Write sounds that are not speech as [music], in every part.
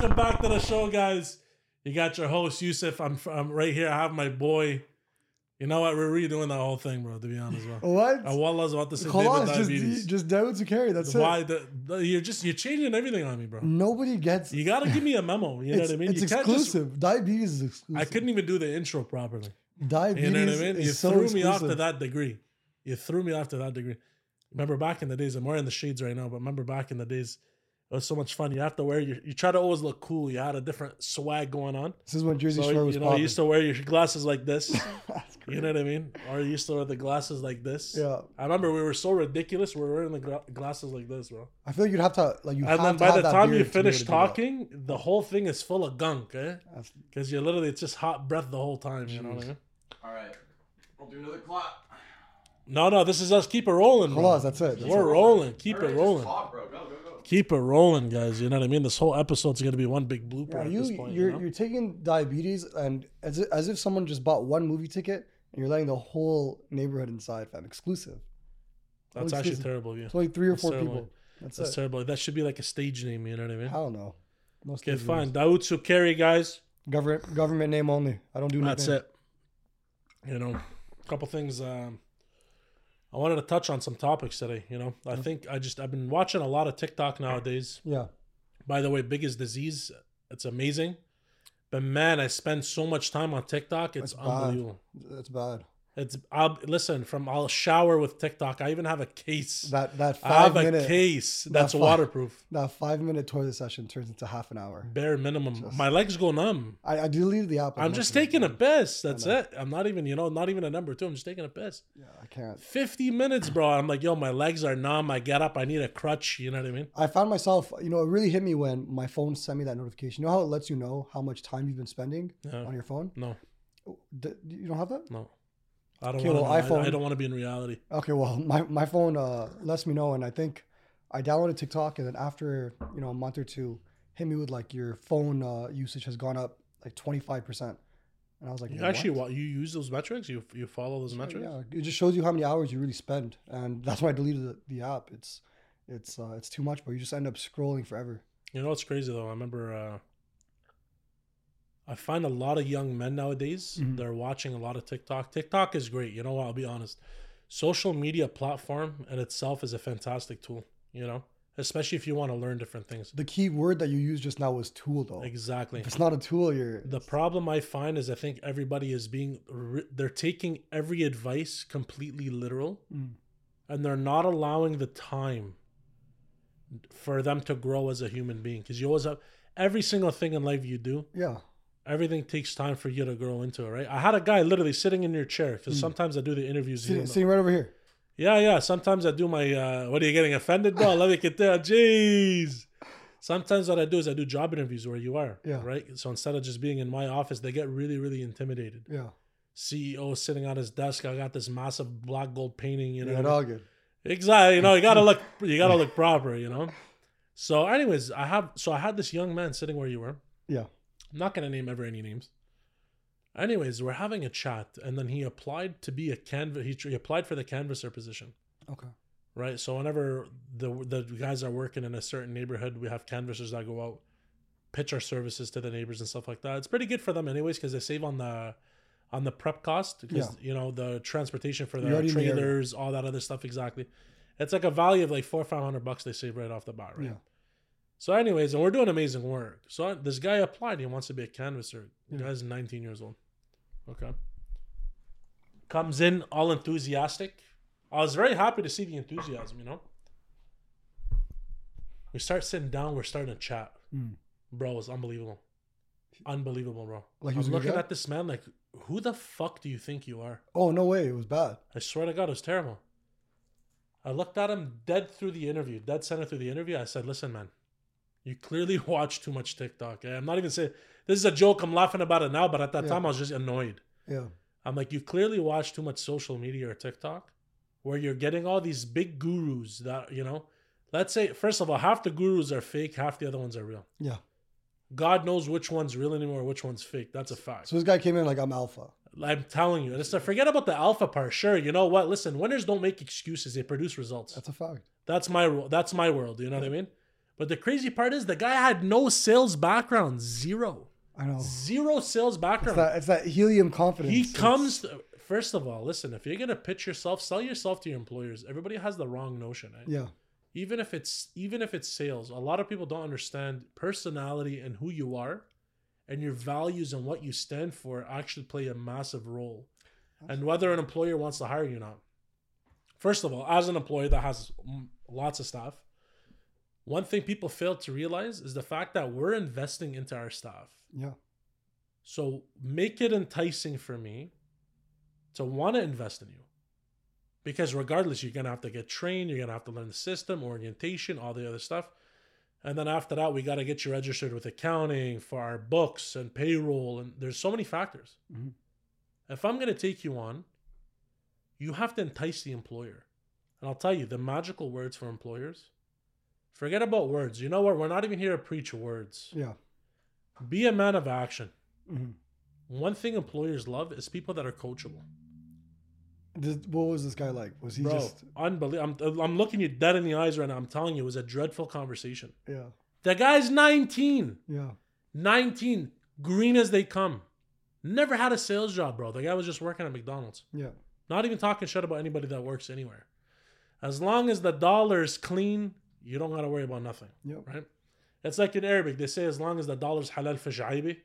welcome back to the show, guys. You got your host Yusuf. I'm, I'm right here. I have my boy. You know what? We're redoing that whole thing, bro. To be honest, bro. What? Uh, Wallah's about to say Hold David on, just diabetes. just David to carry. That's Why it. the, the you're just you're changing everything on me, bro. Nobody gets. You gotta give me a memo. You know what I mean? it's you can't just. exclusive. Diabetes is exclusive. I couldn't even do the intro properly. Diabetes You know what I mean? You so threw exclusive. me off to that degree. You threw me off to that degree. Remember back in the days, I'm wearing the shades right now, but remember back in the days, it was so much fun. You have to wear your, you try to always look cool. You had a different swag going on. This is when Jersey So, Shore was you know, you popping. used to wear your glasses like this. [laughs] That's You know what I mean? Or you used to wear the glasses like this. Yeah, I remember we were so ridiculous. We were wearing the gra- glasses like this, bro. I feel like you'd have to like you. And have then to by have the time you beard to be able finish to do that. talking, the whole thing is full of gunk, eh? Because you're literally, it's just hot breath the whole time. You know what I Jeez. mean? All right, we'll do another clap. No, no, this is us. Keep it rolling. bro. Claws, that's it. That's We're it. rolling. Keep All right, it just rolling. talk, bro. Go, go, go. Keep it rolling, guys. You know what I mean? This whole episode's gonna be one big blooper Yeah, at you this point. you're you know? you're taking diabetes and as if, as if someone just bought one movie ticket and you're letting the whole neighborhood inside, fam. Exclusive. That's Only actually terrible you. It's only three or That's four terrible. people. That's, That's terrible. That should be like a stage name. You know what I mean? I don't know. No Okay, fine. Daoud Soukary, guys. Government government name only. I don't do That's it. You know, a couple things. Um, I wanted to touch on some topics today. You know, I think I just I've been watching a lot of TikTok nowadays. Yeah. By the way, biggest disease. It's amazing, but man, I spend so much time on TikTok. It's That's bad. unbelievable. That's bad. It's I'll listen from I'll shower with TikTok. I even have a case. That that five I have five a minute case that's fi- waterproof. that five minute toilet session turns into half an hour. Bare minimum. Just- My legs go numb. I, I deleted the app. I'm just taking a piss. That's it. I'm not even, you know, not even a number two. I'm just taking a piss. Yeah, I can't. 50 minutes, bro. I'm like, yo, my legs are numb. I get up. I need a crutch. You know what I mean? I found myself, you know, it really hit me when my phone sent me that notification. You know how it lets you know how much time you've been spending Yeah. on your phone? No, D- you don't have that? no. I don't Okay, want well, to. I, iPhone- I don't want to be in reality. Okay, well, [laughs] my, my phone uh, lets me know, and I think I downloaded TikTok, and then after you know a month or two, hit me with like your phone uh, usage has gone up like twenty five percent, and I was like, You "What?" actually, wa- you use those metrics? You you follow those metrics? Yeah, it just shows you how many hours you really spend, and [laughs] that's why I deleted the, the app. It's it's uh, it's too much, but you just end up scrolling forever. You know what's crazy though? I remember. I find a lot of young men nowadays. Mhm. They're watching a lot of TikTok. TikTok is great. You know what? I'll be honest. Social media platform in itself is a fantastic tool. You know, especially if you want to learn different things. The key word that you used just now was tool, though. Exactly. If it's not a tool, you're The problem I find is I think everybody is being they're taking every advice completely literal, Mm. and they're not allowing the time for them to grow as a human being. Because you always have every single thing in life you do, yeah. Everything takes time for you to grow into it, right? I had a guy literally sitting in your chair because Mm. sometimes I do the interviews. Sitting, sitting right over here. yeah, yeah. Sometimes I do my. Uh, what are you getting offended, bro? Let me get there. Jeez. Sometimes what I do is I do job interviews where you are. Yeah. Right. So instead of just being in my office, they get really, really intimidated. Yeah. CEO sitting on his desk. I got this massive black gold painting. You know. Yeah, what I mean? all good. Exactly. You know, you gotta look. You gotta [laughs] look proper. You know. So, anyways, I have. So I had this young man sitting where you were. Yeah. I'm not gonna name ever any names. Anyways, we're having a chat, and then he applied to be a canvas. He, he applied for the canvasser position Okay. right? So whenever the the guys are working in a certain neighborhood, we have canvassers that go out, pitch our services to the neighbors and stuff like that. It's pretty good for them, anyways, because they save on the on the prep cost because you know the transportation for the already in the area. trailers, all that other stuff. Exactly, it's like a value of like four or five hundred bucks they save right off the bat, right? Yeah. So, anyways, and we're doing amazing work. So this guy applied. He wants to be a canvasser. Yeah. guy's 19 years old. Okay. Comes in all enthusiastic. I was very happy to see the enthusiasm. You know. We start sitting down. We're starting to chat. Mm. Bro, it's unbelievable. Unbelievable, bro. Like I'm was looking at this man like, who the fuck do you think you are? Oh no way! It was bad. I swear to God, it was terrible. I looked at him dead through the interview, dead center through the interview. I said, listen, man, you clearly [laughs] watch too much TikTok. I'm not even saying this is a joke. I'm laughing about it now, but at that Yeah. time, I was just annoyed. Yeah. I'm like, you clearly watch too much social media or TikTok where you're getting all these big gurus that, you know, let's say, first of all, half the gurus are fake, half the other ones are real. Yeah. God knows which one's real anymore, which one's fake. That's a fact. So this guy came in like I'm alpha. I'm telling you, to forget about the alpha part. Sure, you know what? Listen, winners don't make excuses; they produce results. That's a fact. That's my ru- that's my world. You know what I mean? But the crazy part is the guy had no sales background, zero, I know. zero sales It's background. that, it's that helium confidence. he It's- comes. First of all, listen. If you're gonna pitch yourself, sell yourself to your employers. Everybody has the wrong notion. eh? Yeah. even if it's even if it's sales a lot of people don't understand personality and who you are and your values and what you stand for actually play a massive role and whether an employer wants to hire you or not first of all as an employer that has lots of staff one thing people fail to realize is the fact that we're investing into our staff Yeah. so make it enticing for me to want to invest in you. Because regardless, you're gonna have to get trained, you're gonna have to learn the system, orientation, all the other stuff. And then after that, we gotta get you registered with accounting for our books and payroll, and there's so many factors. Mhm. If I'm gonna take you on, you have to entice the employer. And I'll tell you, the magical words for employers. Forget about words. You know what? We're not even here to preach words. Yeah. Be a man of action. hmm One thing employers love is people that are coachable. What was this guy like? Was he Bro, just unbelievable. I'm, I'm looking you dead in the eyes right now. I'm telling you, it was a dreadful conversation. yeah The guy's 19. yeah 19. Green as they come. Never had a sales job, bro. The guy was just working at McDonald's. yeah Not even talking shit about anybody that works anywhere. As long as the dollar's clean, you don't got to worry about nothing, yep right? It's like in Arabic, they say as long as the dollar's halal fi shaibi,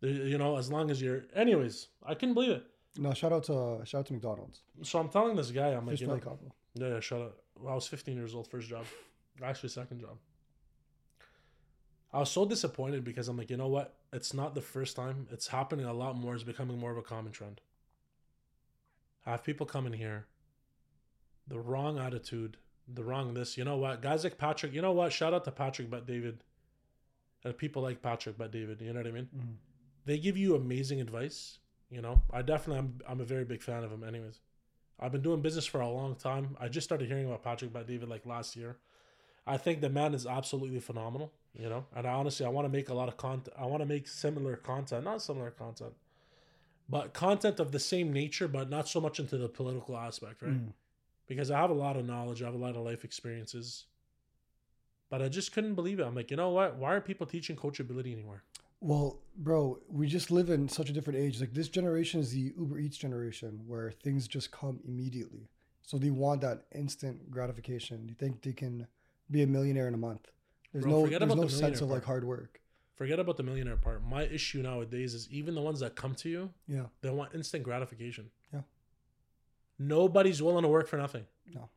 you know, as long as you're. Anyways, I couldn't believe it. no shout out to shout out to McDonald's So I'm telling this guy, I'm like, you know, Yeah, yeah, shut up. Well, I was 15 years old, first job. Actually, second job. I was so disappointed because I'm like, you know what? It's not the first time. It's happening a lot more. It's becoming more of a common trend. I have people coming here, the wrong attitude, the wrong this. You know what? Guys like Patrick, you know what? Shout out to Patrick Bet-David. And people like Patrick Bet-David. You know what I mean? Mhm. They give you amazing advice. You know, I definitely, I'm, I'm a very big fan of him, anyways. I've been doing business for a long time. I just started hearing about Patrick Bet-David like last year. I think the man is absolutely phenomenal, you know. And I honestly, I want to make a lot of content. I want to make similar content, not similar content, but content of the same nature, but not so much into the political aspect, right? Mm. Because I have a lot of knowledge, I have a lot of life experiences, but I just couldn't believe it. I'm like, you know what? Why are people teaching coachability anymore? Well, bro, we just live in such a different age. Like this generation is the Uber Eats generation where things just come immediately. So they want that instant gratification. You think they can be a millionaire in a month? There's Bro, no forget there's about no the sense millionaire of like part. hard work. Forget about the millionaire part. My issue nowadays is even the ones that come to you, Yeah. they want instant gratification. Nobody's willing to work for nothing. No.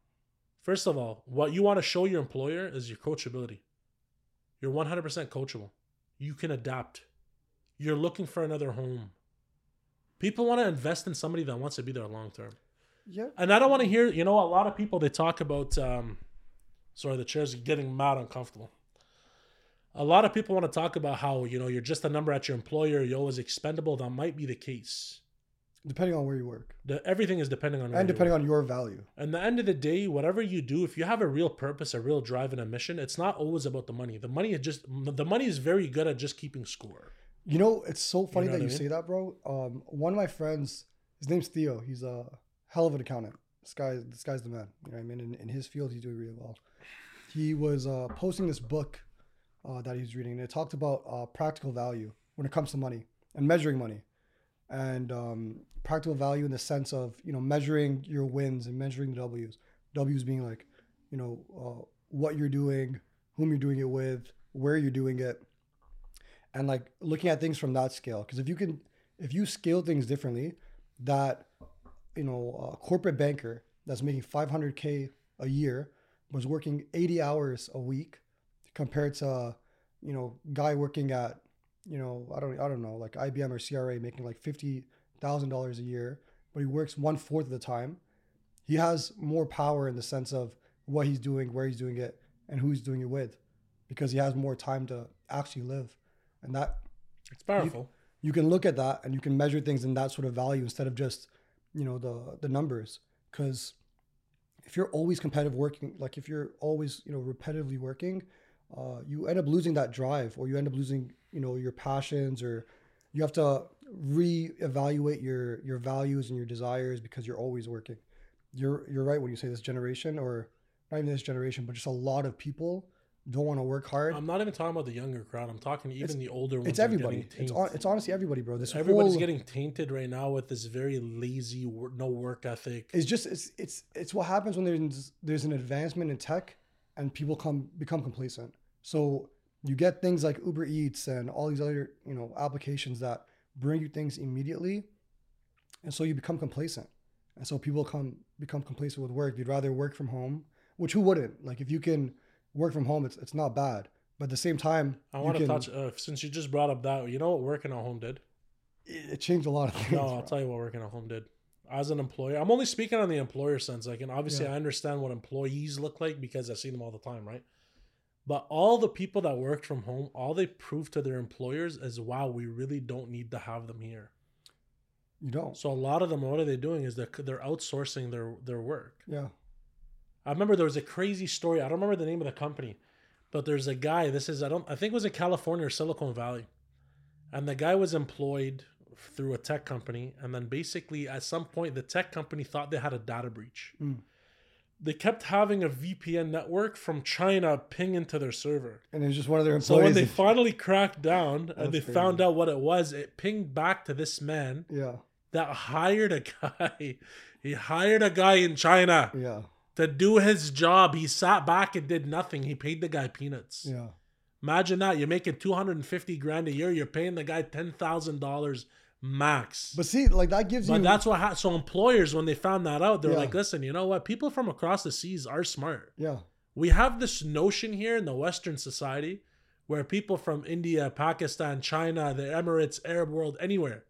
First of all, what you want to show your employer is your coachability. You're 100% coachable. You can adapt. You're looking for another home. People want to invest in somebody that wants to be there long term. Yeah. And I don't want to hear, you know, a lot of people they talk about um sorry, the chair's getting mad uncomfortable. A lot of people want to talk about how, you know, you're just a number at your employer, you're always expendable. That might be the case. Depending on where you work. The, everything is depending on where And you depending on your value. And the end of the day, whatever you do, if you have a real purpose, a real drive, and a mission, it's not always about the money. The money is just the money is very good at just keeping score. You know, it's so funny know that you I say that, bro. Um, one of my friends, his name's Theo. He's a hell of an accountant. This guy, this guy's the man. You know what I mean? In, in his field, he's doing really well. He was uh, posting this book uh, that he was reading, and it talked about uh, practical value when it comes to money and measuring money, and um, practical value in the sense of you know measuring your wins and measuring the W's. W's being like, you know, uh, what you're doing, whom you're doing it with, where you're doing it and like looking at things from that scale because if you can if you scale things differently that you know a corporate banker that's making 500k a year was working 80 hours a week compared to you know guy working at you know i don't i don't know like ibm or cra making like $50000 a year but he works one fourth of the time. He has more power in the sense of what he's doing where he's doing it and who he's doing it with because he has more time to actually live. And that It's powerful. you can look at that and you can measure things in that sort of value instead of just you know the the numbers. Because if you're always competitive working like if you're always you know repetitively working uh, you end up losing that drive or you end up losing you know your passions or you have to reevaluate your your values and your desires because you're always working you're you're right when you say this generation or not even this generation but just a lot of people don't want to work hard. I'm not even talking about the younger crowd. I'm talking even It's- the older ones. it's everybody. It's on, it's honestly everybody, bro. This Everybody's whole, getting tainted right now with this very lazy, wor- no work ethic. It's just it's it's it's what happens when there's there's an advancement in tech and people come become complacent. So you get things like Uber Eats and all these other you know applications that bring you things immediately, and so you become complacent. And so people come become complacent with work. They'd rather work from home, which who wouldn't? Like if you can work from home, it's it's not bad. But at the same time, I want to can- touch uh, since you just brought up that. You know what working at home did? It, it changed a lot of things. No, I'll bro. tell you what working at home did. As an employer, I'm only speaking on the employer sense. Like, and obviously, Yeah. I understand what employees look like because I see them all the time, right? But all the people that worked from home, all they prove to their employers is, "Wow, we really don't need to have them here." You don't. So a lot of them, what are they doing? Is they're they're outsourcing their their work. Yeah. I remember there was a crazy story. I don't remember the name of the company, but there's a guy. This is I don't I think it was in California or Silicon Valley, and the guy was employed through a tech company, and then basically at some point the tech company thought they had a data breach. Mm. They kept having a VPN network from China ping into their server. And it was just one of their employees. So when they finally cracked down and they found out what it was, it pinged back to this man yeah. that hired a [laughs] guy. He hired a guy in China Yeah. to do his job. He sat back and did nothing. He paid the guy peanuts. Yeah. Imagine that. You're making 250 grand a year. You're paying the guy $10,000 max. But see, like that gives But you. that's what ha- so employers when they found that out, they're Yeah. like, "Listen, you know what? People from across the seas are smart. yeah. We have this notion here in the Western society where people from India, Pakistan, China, the Emirates, Arab world, anywhere,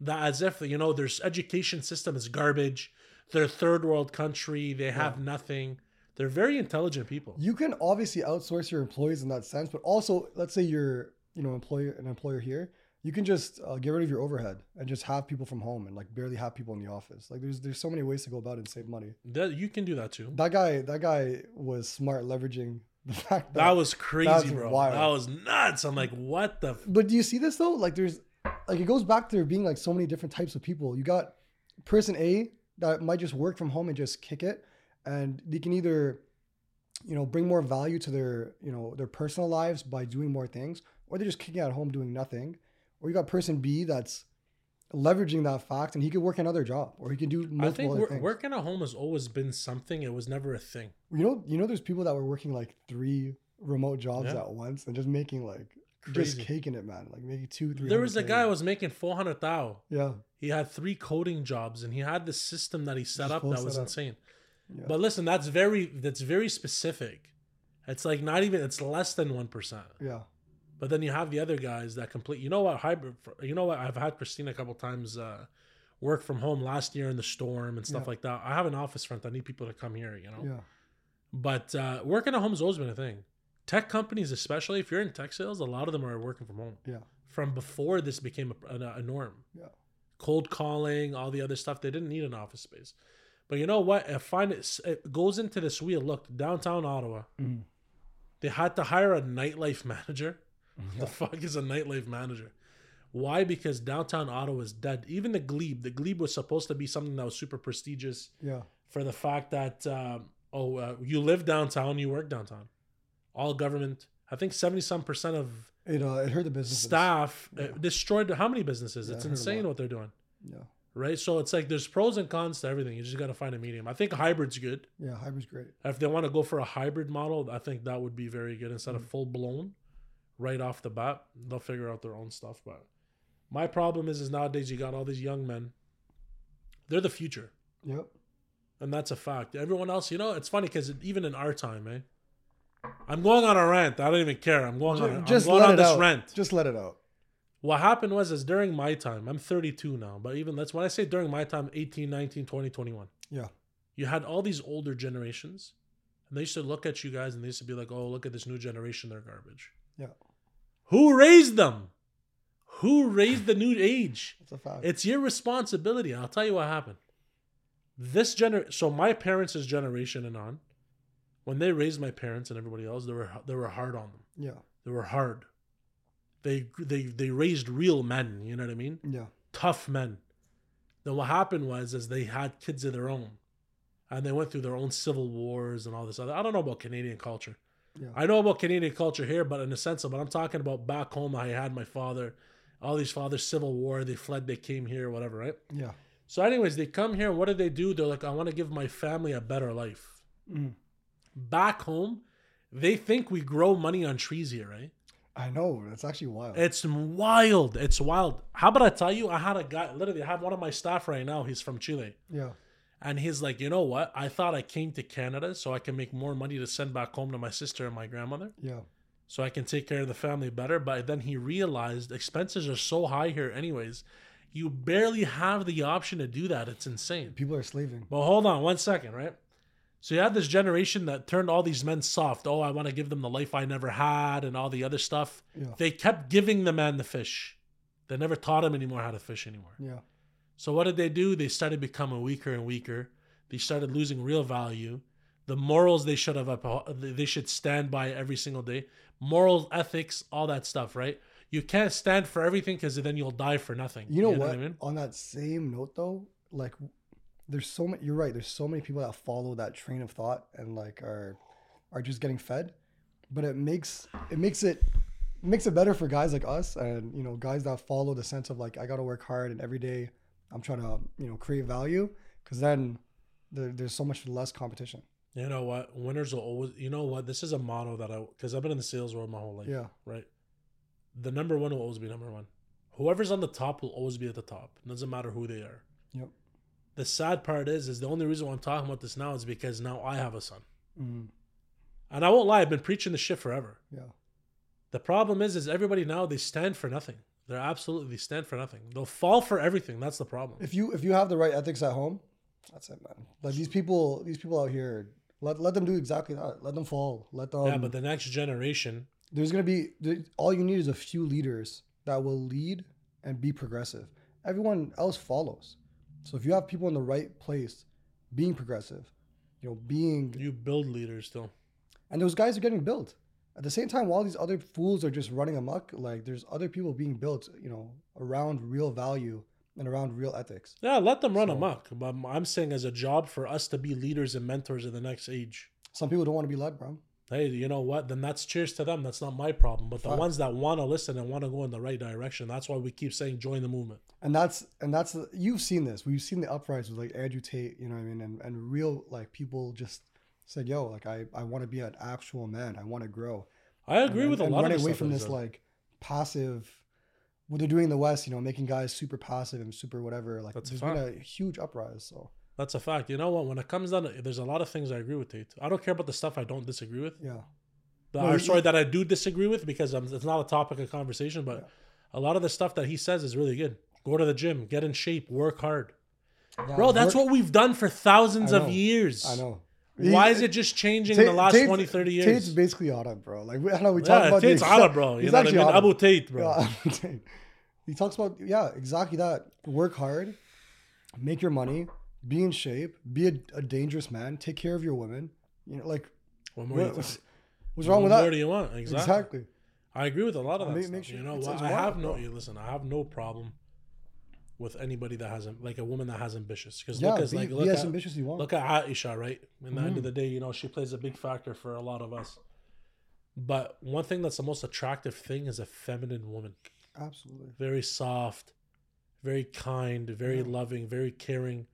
that as if you know their education system is garbage. They're a third world country. They have nothing. They're very intelligent people. You can obviously outsource your employees in that sense, but also, let's say you're, you know, employer an employer here, you can just uh, get rid of your overhead and just have people from home and like barely have people in the office. Like there's there's so many ways to go about it and save money. That, you can do that too. That guy, that guy was smart leveraging the [laughs] fact that. That was crazy, That's bro. wild. That was nuts. I'm like, what the? F-? But do you see this though? Like there's, like it goes back to there being like so many different types of people. You got person A that might just work from home and just kick it, and they can either, you know, bring more value to their, you know, their personal lives by doing more things, or they're just kicking out at home doing nothing. Or you got person B that's leveraging that fact and he could work another job or he can do I multiple think other wor- things. working at home has always been something. It was never a thing. You know, you know, there's people that were working like three remote jobs Yeah. at once and just making like Crazy. just caking it, man. Like making two, three. There was a guy who was making 400 thou. Yeah, He had three coding jobs, and he had this system that he set Just up that was setup. insane. Yeah. But listen, that's very that's very specific. It's like not even it's less than one percent. yeah, But then you have the other guys that complete. You know what? Hybrid. You know what? I've had Christina a couple times uh, work from home last year in the storm and stuff Yeah. like that. I have an office front. I need people to come here. You know. yeah, But uh, working at home has always been a thing. Tech companies, especially if you're in tech sales, a lot of them are working from home. yeah, From before this became a, a, a norm. yeah. Cold calling, all the other stuff, they didn't need an office space. But you know what? I find it, it goes into this wheel. Look, downtown Ottawa, Mhm. they had to hire a nightlife [laughs] manager. Yeah. [laughs] The fuck is a nightlife manager? Why? Because downtown Ottawa is dead. Even the Glebe, the Glebe was supposed to be something that was super prestigious yeah. for the fact that um, oh uh, you live downtown you work downtown all government i think 70 some percent of It uh, it hurt the business. staff uh, Yeah. destroyed how many businesses Yeah, it's I heard a insane what they're doing Yeah, right so it's like there's pros and cons to everything you just got to find a medium i think hybrid's good yeah. Hybrid's great. if they want to go for a hybrid model i think that would be very good instead Mm. of full blown right off the bat they'll figure out their own stuff but my problem is is nowadays you got all these young men they're the future Yep. And that's a fact. Everyone else, you know, it's funny because even in our time, eh? I'm going on a rant. I don't even care. I'm going on. Just I'm going let on it this out. rant. Just let it out. What happened was, is during my time, I'm 32 now, but even that's when I say during my time, 18, 19, 20, 21. Yeah. You had all these older generations, and they used to look at you guys and they used to be like, "Oh, look at this new generation. They're garbage." Yeah. Who raised them? Who raised the new age? [laughs] That's a fact. It's your responsibility. I'll tell you what happened. This gener so my parents' generation and on, when they raised my parents and everybody else, they were they were hard on them. yeah. They were hard. They they they raised real men. You know what I mean? Yeah. Tough men. Then what happened was is they had kids of their own, and they went through their own civil wars and all this other. I don't know about Canadian culture, Yeah. I know about Canadian culture here, but in the sense of, but I'm talking about back home. I had my father, all these fathers, Civil War. They fled, they came here, whatever, right? Yeah. So, anyways, they come here. What do they do? They're like, I want to give my family a better life. Mm. Back home, they think we grow money on trees here, right? I know. That's actually wild. It's wild. It's wild. How about I tell you? I had a guy. Literally, I have one of my staff right now. He's from Chile. yeah. And he's like, you know what? I thought I came to Canada so I can make more money to send back home to my sister and my grandmother, Yeah. so I can take care of the family better. But then he realized expenses are so high here, anyways. You barely have the option to do that. It's insane. People are slaving. But hold on one second, right? So you had this generation that turned all these men soft. Oh, I want to give them the life I never had and all the other stuff. Yeah. They kept giving the man the fish. They never taught him anymore how to fish anymore. Yeah. So what did they do? They started becoming weaker and weaker. They started losing real value. The morals they should have up, they should stand by every single day. Morals, ethics, all that stuff, right? You can't stand for everything because then you'll die for nothing. You know what? I mean? On that same note, though, like, there's so many. You're right. There's so many people that follow that train of thought and like are are just getting fed. But it makes it makes it makes it better for guys like us and you know guys that follow the sense of like I got to work hard and every day I'm trying to you know create value because then there, there's so much less competition. You know what? Winners will always. You know what? This is a motto that I because I've been in the sales world my whole life. Yeah. Right. The number one will always be number one. Whoever's on the top will always be at the top. It doesn't matter who they are. Yep. The sad part is, is the only reason why I'm talking about this now is because now I have a son, Mm, and I won't lie. I've been preaching this shit forever. yeah. The problem is, is everybody now they stand for nothing. They're absolutely stand for nothing. They'll fall for everything. That's the problem. If you if you have the right ethics at home, that's it, man. Like these people these people out here, let let them do exactly that. Let them fall. Let them. yeah, but the next generation, there's gonna be all you need is a few leaders that will lead and be progressive. Everyone else follows. So if you have people in the right place, being progressive, you know, being you build leaders still. and those guys are getting built. At the same time, while these other fools are just running amok, like there's other people being built, you know, around real value and around real ethics. Yeah, let them run So- amok. But I'm saying as a job for us to be leaders and mentors in the next age. Some people don't want to be led, bro. Hey, you know what? Then that's cheers to them. That's not my problem. But the Fact. ones that want to listen and want to go in the right direction, that's why we keep saying join the movement. and that's and that's you've seen this we've seen the uprisings with like andrew tate you know what i mean and, and real like people just said yo like i i want to be an actual man i want to grow I agree and, with a and lot of running away from this said. like passive what they're doing in the west you know making guys super passive and super whatever like That's a there's been a huge uprise so That's a fact. You know what? When it comes down, to, there's a lot of things I agree with Tate. I don't care about the stuff I don't disagree with. yeah The, No, or you- sorry, that I do disagree with because um, it's not a topic of conversation. But Yeah. a lot of the stuff that he says is really good. Go to the gym, get in shape, work hard, Yeah, bro. That's work- what we've done for thousands I of years. i know Why is it just changing Tate- in the last Tate's- 20, 30 years? Tate's basically it, bro. Like we- I know we talk yeah, about Tate's exact- [laughs] bro. You he's know what I actually mean? Abu Tate, bro. Yeah, [laughs] he talks about yeah, exactly that. Work hard, make your money, be in shape, be a, a dangerous man, take care of your women. You know, like What more, what, what's, what's wrong What with more that? do you want? Exactly. Exactly. I agree with a lot of that Make- stuff. make sure you know it's- what? it's I have no. You listen. I have no problem with anybody that hasn't like a woman that has ambitious. Because Yeah, look, as be, like look as at ambitious you want. look at Aisha, right? In the end Mhm. of the day, you know, she plays a big factor for a lot of us. But one thing that's the most attractive thing is a feminine woman. Absolutely. Very soft, very kind, very Yeah. loving, very caring.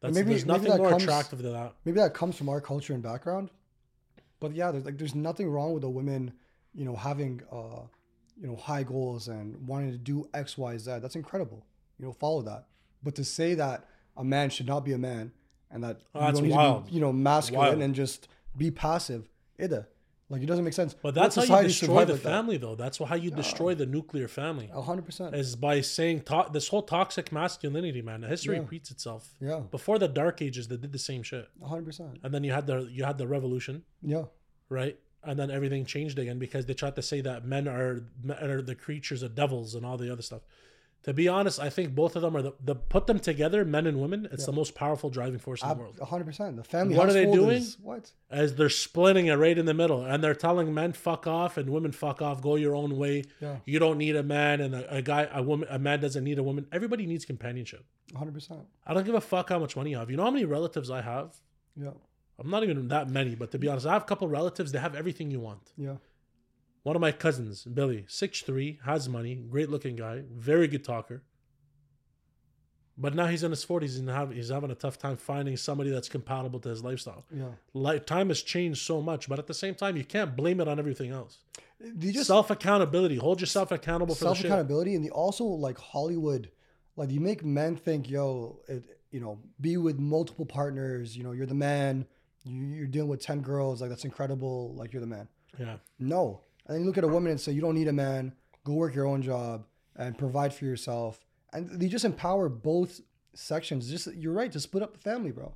That's, maybe- there's maybe nothing that more comes- attractive than that. Maybe that comes from our culture and background. But yeah, there's like there's nothing wrong with a woman, you know, having uh, you know, high goals and wanting to do X, Y, Z. That's incredible. You know, follow that. But to say that a man should not be a man and that Oh, that's need wild. to be, you know, masculine Wild. and just be passive, either. Uh, like it doesn't make sense. But that's how you destroy the like that? family, though. That's how you destroy the nuclear family. A hundred percent. is by saying to- this whole toxic masculinity, man. The History Yeah. repeats itself. Yeah, Before the Dark Ages, they did the same shit, a hundred percent. and then you had the you had the Revolution, Yeah, right? And then everything changed again because they tried to say that men are men are the creatures of devils and all the other stuff. To be honest, I think both of them are the, the put them together, men and women. It's the most powerful driving force in the world. hundred percent. The family. What are they doing? Is, what? As they're splitting it right in the middle, and they're telling men fuck off and women fuck off, go your own way. Yeah, You don't need a man, and a, a guy, a woman, a man doesn't need a woman. Everybody needs companionship. hundred percent. I don't give a fuck how much money you have. You know how many relatives I have? Yeah, I'm not even that many, but to be honest, I have a couple relatives. They have everything you want. Yeah. One of my cousins, Billy, 6'3", has money, great looking guy, very good talker. But now he's in his 40s and have, he's having a tough time finding somebody that's compatible to his lifestyle. Yeah. Like, time has changed so much, but at the same time, you can't blame it on everything else. You just self accountability. Hold yourself accountable for the self accountability, and the also like Hollywood, like you make men think, yo, it, you know, be with multiple partners. You know, you're the man. You, you're dealing with ten girls. Like that's incredible. Like you're the man. Yeah. No, and then you look at a woman and say, you don't need a man. Go work your own job and provide for yourself. And they just empower both sections. Just you're right to split up the family, bro.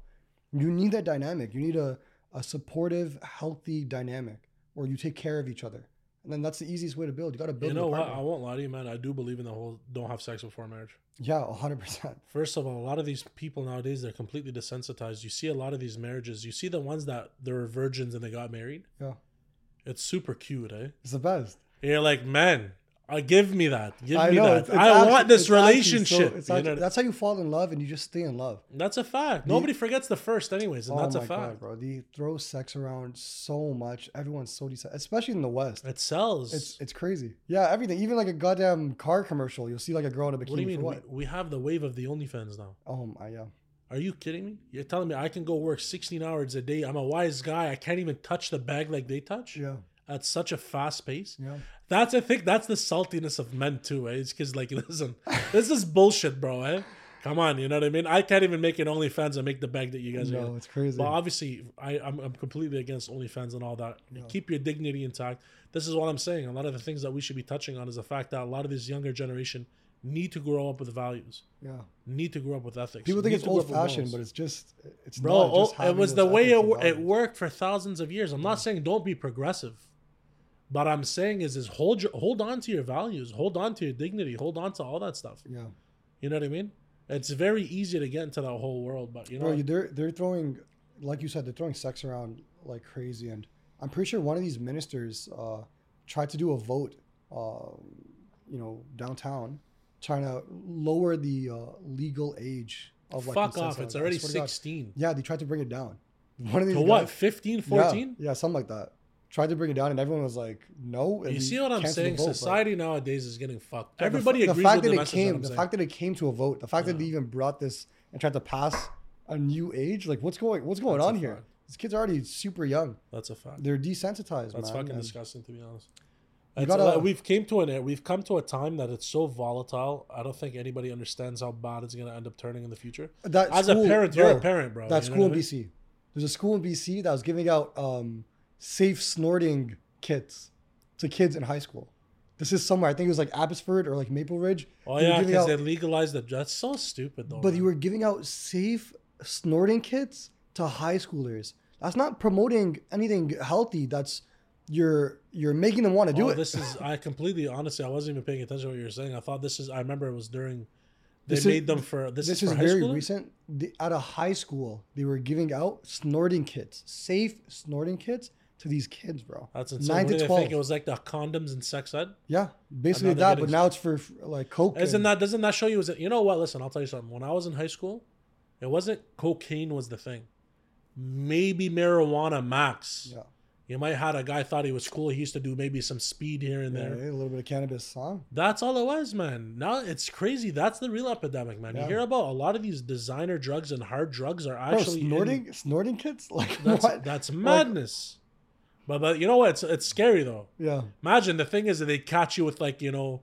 You need that dynamic. You need a a supportive, healthy dynamic where you take care of each other. And then that's the easiest way to build. You got to build. You know what? I won't lie to you, man. I do believe in the whole don't have sex before marriage. Yeah, hundred percent. First of all, a lot of these people nowadays they're completely desensitized. You see a lot of these marriages. You see the ones that they were virgins and they got married. Yeah, It's super cute, eh? it's the best. You're like, man, uh, give me that. Give I me know. that. It's, it's I actually- want this it's actually relationship. So, actually- that's how you fall in love, and you just stay in love. that's a fact. Nobody forgets the first, anyways, and oh that's my a fact. god, bro! They throw sex around so much. Everyone's so decent, especially in the West. It sells. It's it's crazy. Yeah, everything. Even like a goddamn car commercial, you'll see like a girl in a bikini. what do you mean? We, what? we have the wave of the OnlyFans now. Oh my yeah. Are you kidding me? You're telling me I can go work 16 hours a day. I'm a wise guy. I can't even touch the bag like they touch Yeah, at such a fast pace. yeah. That's I think that's the saltiness of men too, eh? It's because like [laughs] listen, this is bullshit, bro. Eh? Come on, you know what I mean? I can't even make an OnlyFans and make the bag that you guys are. No, it's crazy. But obviously, I, I'm, I'm completely against OnlyFans and all that. No. Keep your dignity intact. This is what I'm saying. A lot of the things that we should be touching on is the fact that a lot of this younger generation need to grow up with values, Yeah. need to grow up with ethics. People think need it's to grow up old fashioned, but it's just it's Bro, not. Just oh, it was the way it, it worked for thousands of years. I'm not saying don't be progressive, but I'm saying is is hold your hold on to your values, hold on to your dignity, hold on to all that stuff. Yeah, You know what I mean? It's very easy to get into that whole world, but you know, bro. They're they're throwing, like you said, they're throwing sex around like crazy, and I'm pretty sure one of these ministers uh, tried to do a vote, uh, you know, downtown, trying to lower the uh, legal age of like fuck off. It's already swear to God. 16. Yeah, they tried to bring it down. [laughs] One of these To what? guys- 15, Yeah, 14? Yeah, something like that. Tried to bring it down, and everyone was like, "No." and You see what I'm saying? vote, but- Society nowadays is getting fucked. Yeah, Everybody fa- agrees the fact with the that it message came, the saying. fact that it came to a vote, the fact that they even brought this and tried to pass a new age, like what's going, what's going That's on here? These kids are already super young. That's a fact. They're desensitized, That's man. fucking disgusting, to be honest. Gotta- uh, we've came to an we've come to a time that it's so volatile. I don't think anybody understands how bad it's gonna end up turning in the future. That As school- a parent, you're bro, a parent, bro. That you school in I mean? BC. There's a school in BC that was giving out um, safe snorting kits to kids in high school. This is somewhere. I think it was like Abbotsford or like Maple Ridge. Oh They yeah, because they legalized it. That's so stupid, though. but you were giving out safe snorting kits to high schoolers. That's not promoting anything healthy. That's you're you're making them want to do Oh, it. This is [laughs] I completely honestly I wasn't even paying attention to what you were saying. I thought this is I remember it was during they This is- made them for this, this is, is for very school. recent. The, at a high school, they were giving out snorting kits, safe snorting kits to these kids, bro. That's insane. Nine What to 12. think it was like the condoms and sex ed? Yeah, basically that. But now it's for like coke. Isn't and- that doesn't that show you? Was it, you know what? Listen, I'll tell you something. When I was in high school, it wasn't cocaine was the thing. Maybe marijuana max. Yeah, You might had a guy thought he was cool. He used to do maybe some speed here and yeah, there. a little bit of cannabis, huh? That's all it was, man. Now it's crazy. That's the real epidemic, man. Yeah. You hear about a lot of these designer drugs and hard drugs are Bro, actually in- snorting snorting kits, [laughs] like that's what? that's madness. but but you know what? It's it's scary though. Yeah, Imagine the thing is that they catch you with like you know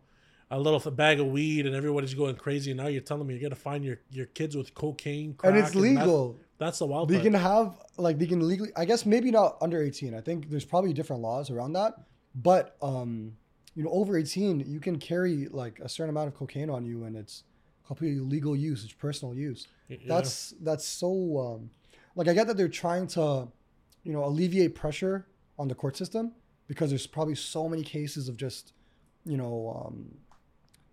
a little bag of weed and everybody's going crazy. And now you're telling me you're gonna find your your kids with cocaine, crack, and it's legal. That's the wild They part. can have like they can legally. I guess maybe not under eighteen. I think there's probably different laws around that. But um, you know, over eighteen, you can carry like a certain amount of cocaine on you, and it's completely legal use. It's personal use. Yeah. That's that's so um, like I get that they're trying to, you know, alleviate pressure on the court system because there's probably so many cases of just, you know, um,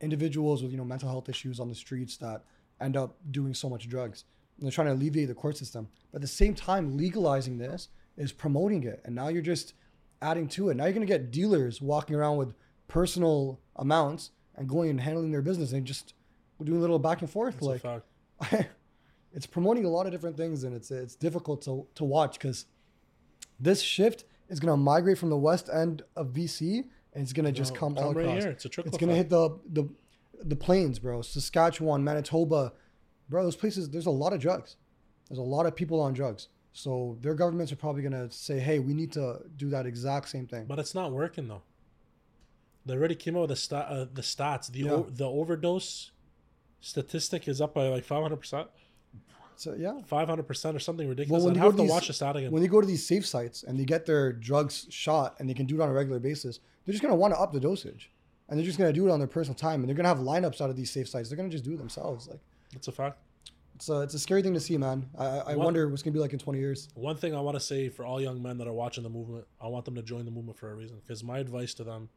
individuals with you know mental health issues on the streets that end up doing so much drugs. They're trying to alleviate the court system, but at the same time, legalizing this is promoting it, and now you're just adding to it. Now you're gonna get dealers walking around with personal amounts and going and handling their business and just doing a little back and forth That's like [laughs] it's promoting a lot of different things, and it's it's difficult to to watch because this shift is gonna migrate from the west end of BC, and it's gonna just No, come, come all right across. here. It's a trickle It's gonna hit the the the plains, bro. Saskatchewan, Manitoba, bro. Those places. There's a lot of drugs. There's a lot of people on drugs. So their governments are probably gonna say, "Hey, we need to do that exact same thing." But it's not working though. They already came out with the stat, uh, the stats. The Yeah. o- the overdose statistic is up by like five hundred percent, So yeah, five hundred percent or something ridiculous. when I'd you have go to to these- watch the stat again. when they go to these safe sites and they get their drugs shot and they can do it on a regular basis, they're just gonna want to up the dosage, and they're just gonna do it on their personal time, and they're gonna have lineups out of these safe sites. They're gonna just do it themselves. Like That's a fact. it's a it's a scary thing to see, man. I I What- wonder what's gonna be like in twenty years. One thing I want to say for all young men that are watching the movement, I want them to join the movement for a reason. Because my advice to them,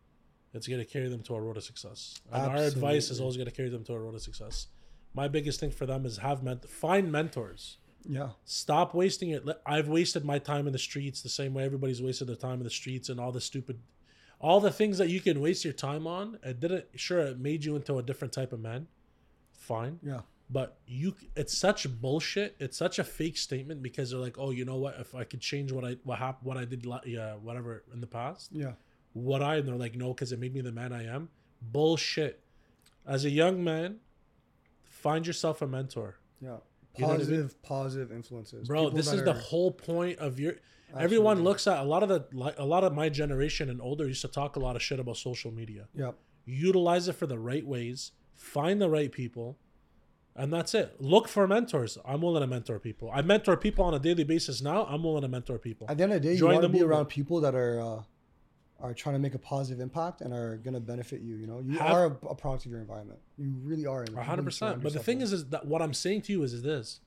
it's going to carry them to a road of success. And our advice is always going to carry them to a road of success. My biggest thing for them is have ment- find mentors. Yeah, Stop wasting it. I've wasted my time in the streets the same way everybody's wasted their time in the streets and all the stupid, all the things that you can waste your time on. It didn't. Sure, it made you into a different type of man. Fine yeah, but you it's such bullshit it's such a fake statement because they're like oh you know what if i could change what i what happened what i did yeah whatever in the past yeah. what i and they're like no because it made me the man i am bullshit as a young man find yourself a mentor Yeah. You know I mean? Positive, positive influences. bro People this is the whole point of your everyone looks at a lot of the like a lot of my generation and older used to talk a lot of shit about social media Yeah. utilize it for the right ways, find the right people, and that's it. Look for mentors. I'm willing to mentor people. I mentor people on a daily basis now. I'm willing to mentor people. At the end of the day, you want to be movement. around people that are uh, are trying to make a positive impact and are gonna benefit you. You know, you Have- are a, a product of your environment. You really are. and A people hundred you surround percent. But the thing is, is that what I'm saying to you is, is this: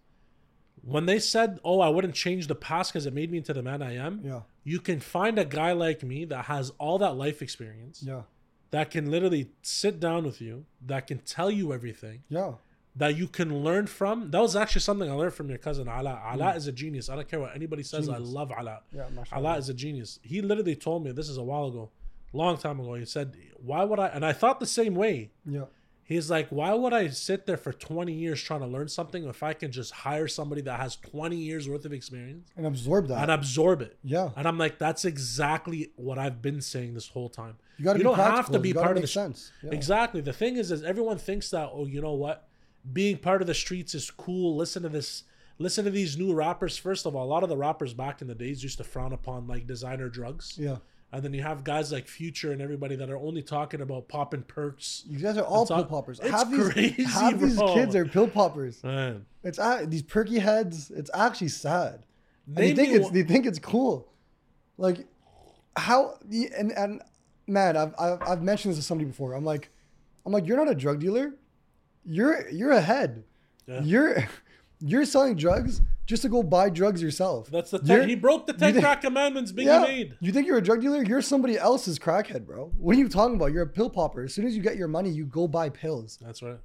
when they said, "Oh, I wouldn't change the past because it made me into the man I am," yeah, you can find a guy like me that has all that life experience, yeah, that can literally sit down with you, that can tell you everything, yeah, that you can learn from. That was actually something I learned from your cousin Ala. Ala is a genius. I don't care what anybody says. I Mm. Love Ala. yeah. Allah mashallah. is a genius. He literally told me this is a while ago, long time ago. He said, "Why would I?" And I thought the same way. Yeah, He's like, "Why would I sit there for 20 years trying to learn something if I can just hire somebody that has 20 years worth of experience and absorb that. and absorb it?" yeah, And I'm like, "That's exactly what I've been saying this whole time." you got to you be don't have to be gotta part of the sense. Yeah. Exactly. The thing is, is everyone thinks that oh, you know what, being part of the streets is cool. Listen to this. Listen to these new rappers. First of all, a lot of the rappers back in the days used to frown upon like designer drugs, Yeah, and then you have guys like Future and everybody that are only talking about popping perks. you guys are all pill poppers. it's half these, crazy, half these kids are pill poppers. [laughs] Man, It's a- these perky heads. It's actually sad. They think it's they think it's cool. Like how and and man, I've, I've I've mentioned this to somebody before. I'm like, I'm like, you're not a drug dealer. You're you're ahead. Yeah. You're you're selling drugs just to go buy drugs yourself. that's the ten, he broke the ten think- crack commandments. Biggie yeah. made. You think you're a drug dealer? You're somebody else's crackhead, bro. What are you talking about? You're a pill popper. As soon as you get your money, you go buy pills. That's right.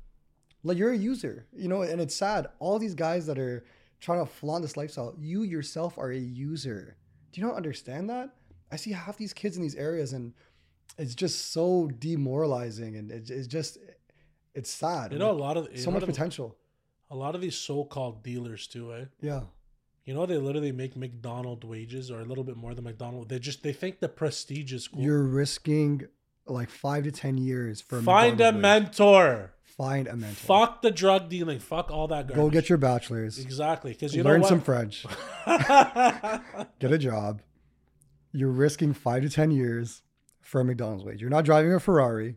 Like you're a user, you know, and it's sad. All these guys that are trying to flaunt this lifestyle, you yourself are a user. Do you not understand that? I see half these kids in these areas, and it's just so demoralizing, and it, it's just, it's sad. You know, a lot of so much the- potential. A lot of these so-called dealers too, eh? Yeah, You know, they literally make McDonald wages or a little bit more than McDonald. They just they think the prestige is cool. you're risking like five to ten years for a Find a wage. mentor. Find a mentor. Fuck the drug dealing. Fuck all that garbage. Go get your bachelor's. exactly because you Learn some? French. [laughs] Get a job. You're risking five to ten years for a McDonald's wage. You're not driving a Ferrari.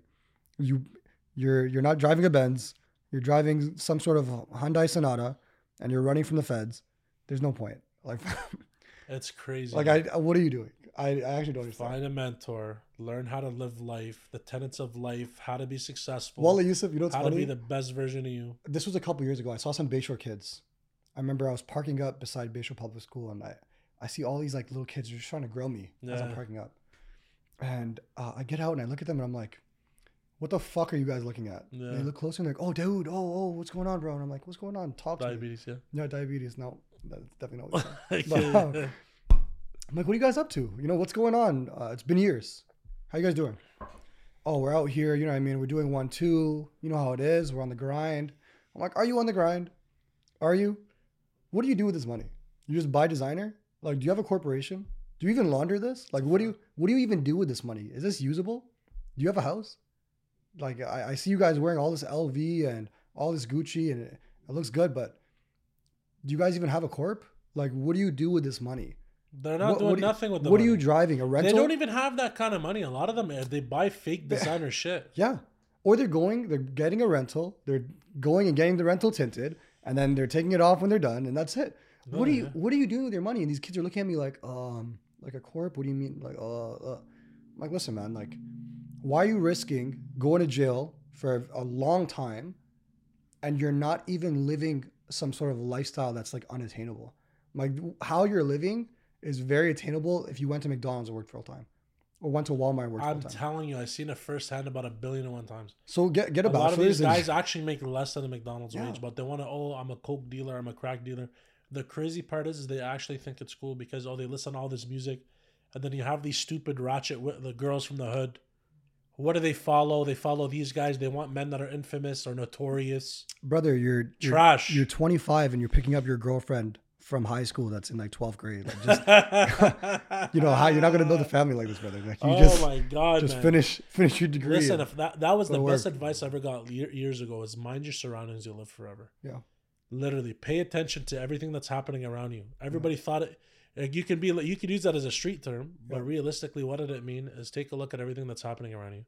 You you're you're not driving a Benz. You're driving some sort of Hyundai Sonata, and you're running from the feds. There's no point. [laughs] Like, it's crazy. like I, what are you doing? I, I actually don't understand. find a mentor. Learn how to live life, the tenets of life, how to be successful, Wally Yusuf, you know what's how to be the best version of you. this was a couple years ago. I saw some Bayshore kids. I remember I was parking up beside Bayshore Public School, and I, I see all these like little kids just trying to grill me as I'm parking up. And uh, I get out and I look at them and I'm like, "What the fuck are you guys looking at?" And Yeah. they look closer and they're like, "Oh, dude, oh, oh, what's going on, bro?" And I'm like, "What's going on? Talk to me." Diabetes, yeah. No, diabetes. No, that's definitely not. What [laughs] it's Yeah. But, um, I'm like, "What are you guys up to? You know, what's going on? Uh, it's been years. How you guys doing?" Oh, we're out here. You know what I mean? We're doing one, two. You know how it is. We're on the grind. I'm like, "Are you on the grind? Are you?" what do you do with this money? You just buy designer? Like, do you have a corporation? Do you even launder this? Like, what do you what do you even do with this money? Is this usable? Do you have a house? Like, I, I see you guys wearing all this LV and all this Gucci, and it, it looks good, but do you guys even have a corp? Like, what do you do with this money? They're not What- doing what you- nothing with the What are you driving? A rental? They don't even have that kind of money. A lot of them uh, they buy fake designer shit. [laughs] Yeah. Or they're going, they're getting a rental, they're going and getting the rental tinted, and then they're taking it off when they're done, and that's it. what are you what are you doing with your money? And these kids are looking at me like, um, like a corp? What do you mean? Like, uh, uh. I'm like, listen, man, like, why are you risking going to jail for a long time and you're not even living some sort of lifestyle that's like unattainable? Like how you're living is very attainable if you went to McDonald's and worked full time. Or went to Walmart and worked full time. I'm telling you, I've seen it firsthand about a billion and one times. so get get a, A lot of these and- guys actually make less than a McDonald's Yeah. wage, but they want to. Oh, I'm a coke dealer. I'm a crack dealer. The crazy part is, is they actually think it's cool because oh, they listen to all this music, and then you have these stupid ratchet the girls from the hood. What do they follow? They follow these guys. They want men that are infamous or notorious. brother, you're, you're Trash. You're 25 and you're picking up your girlfriend from high school that's in like 12th grade. Like just [laughs] you know how you're not gonna build a family like this, brother. Like you oh just my god, just man. finish finish your degree. Listen, if that that was the best work. advice I ever got year, years ago is mind your surroundings, you'll live forever. yeah, Literally, pay attention to everything that's happening around you. Everybody thought it. Like you can be you could use that as a street term, but Yeah. realistically, what did it mean? Is take a look at everything that's happening around you.